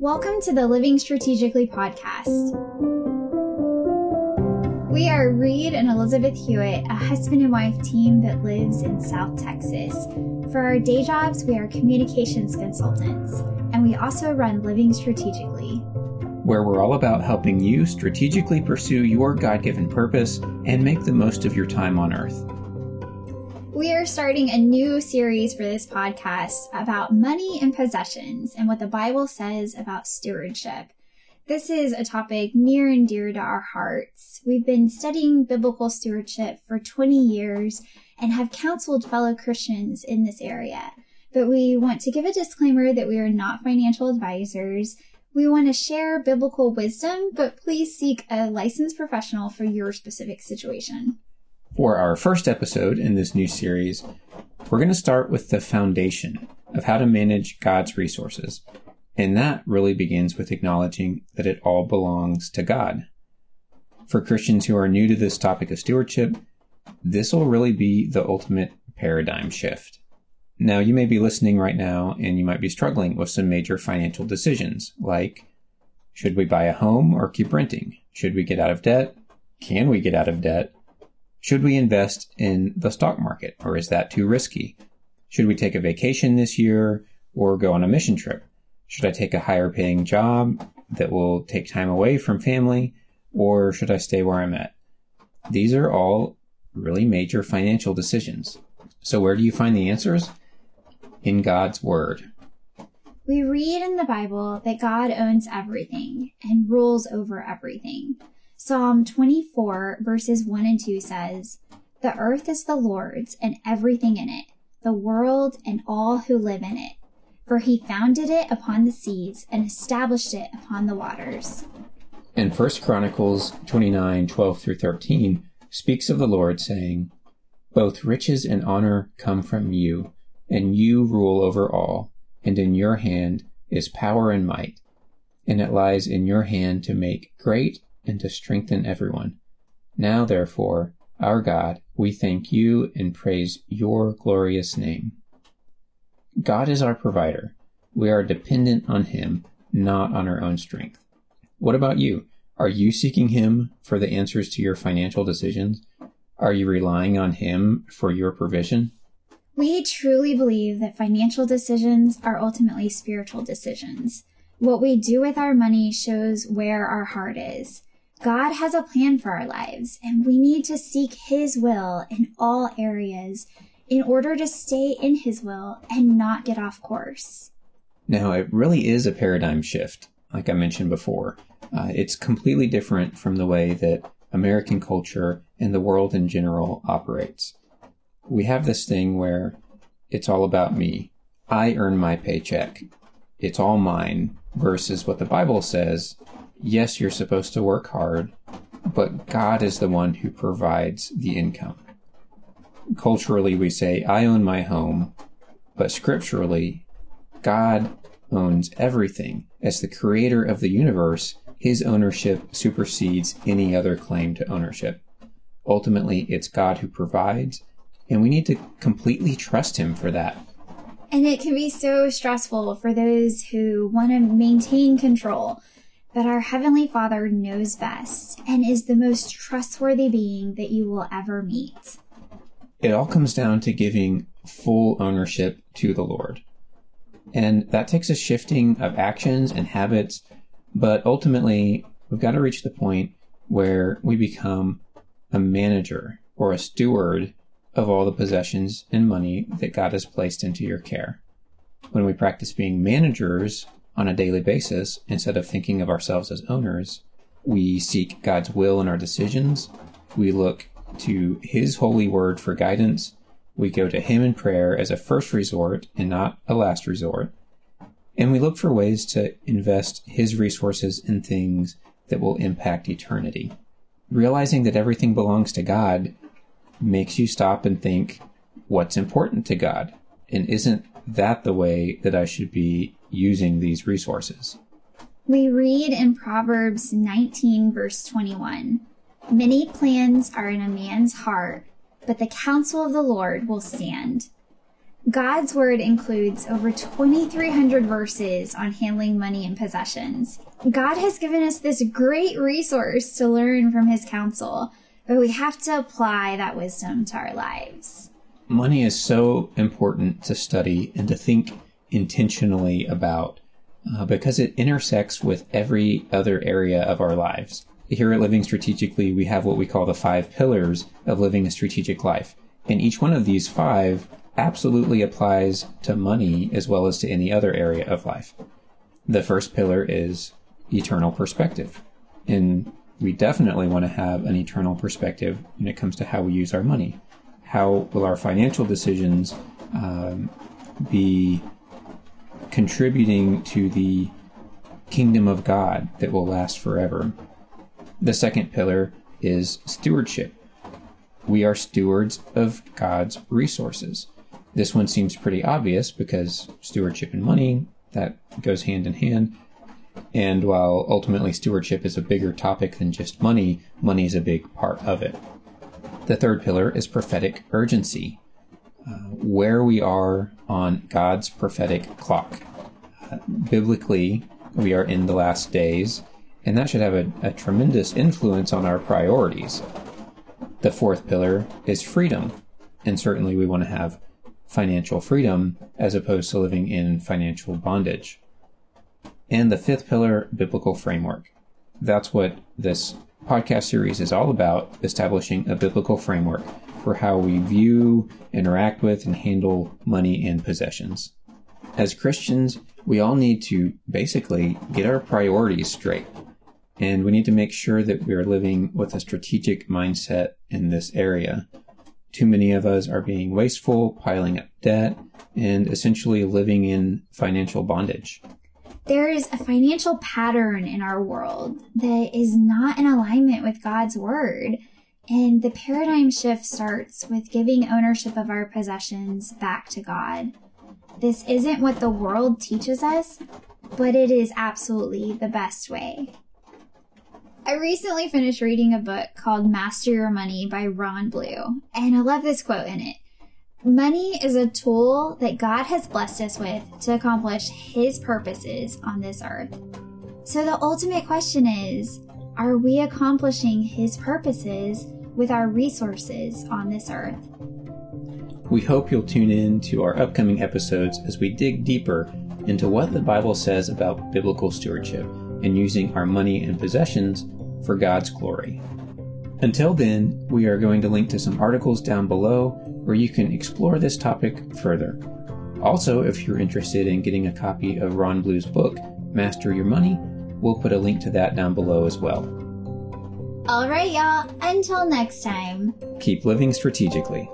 Welcome to the Living Strategically podcast. We are Reed and Elizabeth Hewitt, a husband and wife team that lives in South Texas. For our day jobs, we are communications consultants, and we also run Living Strategically, where we're all about helping you strategically pursue your God given purpose and make the most of your time on earth. We are starting a new series for this podcast about money and possessions and what the Bible says about stewardship. This is a topic near and dear to our hearts. We've been studying biblical stewardship for 20 years and have counseled fellow Christians in this area. But we want to give a disclaimer that we are not financial advisors. We want to share biblical wisdom, but please seek a licensed professional for your specific situation. For our first episode in this new series, we're going to start with the foundation of how to manage God's resources. And that really begins with acknowledging that it all belongs to God. For Christians who are new to this topic of stewardship, this will really be the ultimate paradigm shift. Now, you may be listening right now and you might be struggling with some major financial decisions like should we buy a home or keep renting? Should we get out of debt? Can we get out of debt? Should we invest in the stock market or is that too risky? Should we take a vacation this year or go on a mission trip? Should I take a higher paying job that will take time away from family or should I stay where I'm at? These are all really major financial decisions. So where do you find the answers? In God's Word. We read in the Bible that God owns everything and rules over everything. Psalm 24, verses 1 and 2 says, The earth is the Lord's and everything in it, the world and all who live in it. For he founded it upon the seas and established it upon the waters. And 1 Chronicles 29, 12 through 13 speaks of the Lord saying, Both riches and honor come from you, and you rule over all, and in your hand is power and might, and it lies in your hand to make great and to strengthen everyone. Now, therefore, our God, we thank you and praise your glorious name. God is our provider. We are dependent on Him, not on our own strength. What about you? Are you seeking Him for the answers to your financial decisions? Are you relying on Him for your provision? We truly believe that financial decisions are ultimately spiritual decisions. What we do with our money shows where our heart is. God has a plan for our lives, and we need to seek His will in all areas in order to stay in His will and not get off course. Now, it really is a paradigm shift, like I mentioned before. Uh, it's completely different from the way that American culture and the world in general operates. We have this thing where it's all about me. I earn my paycheck. It's all mine versus what the Bible says yes, you're supposed to work hard, but God is the one who provides the income. Culturally, we say, I own my home, but scripturally, God owns everything. As the creator of the universe, his ownership supersedes any other claim to ownership. Ultimately, it's God who provides, and we need to completely trust him for that. And it can be so stressful for those who want to maintain control but our Heavenly Father knows best and is the most trustworthy being that you will ever meet. It all comes down to giving full ownership to the Lord. And that takes a shifting of actions and habits, but ultimately, we've got to reach the point where we become a manager or a steward of all the possessions and money that God has placed into your care. When we practice being managers on a daily basis, instead of thinking of ourselves as owners, we seek God's will in our decisions. We look to His holy word for guidance. We go to Him in prayer as a first resort and not a last resort. And we look for ways to invest His resources in things that will impact eternity. Realizing that everything belongs to God makes you stop and think, what's important to God? And isn't that the way that I should be using these resources? We read in Proverbs 19, verse 21 Many plans are in a man's heart, but the counsel of the Lord will stand. God's Word includes over 2,300 verses on handling money and possessions. God has given us this great resource to learn from His counsel, but we have to apply that wisdom to our lives. Money is so important to study and to think intentionally about uh, because it intersects with every other area of our lives. Here at Living Strategically, we have what we call the five pillars of living a strategic life. And each one of these five absolutely applies to money as well as to any other area of life. The first pillar is eternal perspective. And we definitely want to have an eternal perspective when it comes to how we use our money. How will our financial decisions um, be contributing to the kingdom of God that will last forever? The second pillar is stewardship. We are stewards of God's resources. This one seems pretty obvious because stewardship and money, that goes hand in hand. And while ultimately stewardship is a bigger topic than just money, money is a big part of it. The third pillar is prophetic urgency, where we are on God's prophetic clock. Biblically, we are in the last days, and that should have a, a tremendous influence on our priorities. The fourth pillar is freedom, and certainly we want to have financial freedom as opposed to living in financial bondage. And the fifth pillar, biblical framework. That's what this podcast series is all about establishing a biblical framework for how we view, interact with, and handle money and possessions. As Christians, we all need to basically get our priorities straight. And we need to make sure that we are living with a strategic mindset in this area too many of us are being wasteful, piling up debt, and essentially living in financial bondage. There is a financial pattern in our world that is not in alignment with God's word. And the paradigm shift starts with giving ownership of our possessions back to God. This isn't what the world teaches us, but it is absolutely the best way. I recently finished reading a book called Master Your Money by Ron Blue, and I love this quote in it. Money is a tool that God has blessed us with to accomplish His purposes on this earth. So the ultimate question is are we accomplishing His purposes with our resources on this earth? We hope you'll tune in to our upcoming episodes as we dig deeper into what the Bible says about biblical stewardship and using our money and possessions for God's glory. Until then, we are going to link to some articles down below where you can explore this topic further. Also, if you're interested in getting a copy of Ron Blue's book, Master Your Money, we'll put a link to that down below as well. All right, y'all. Until next time, keep living strategically.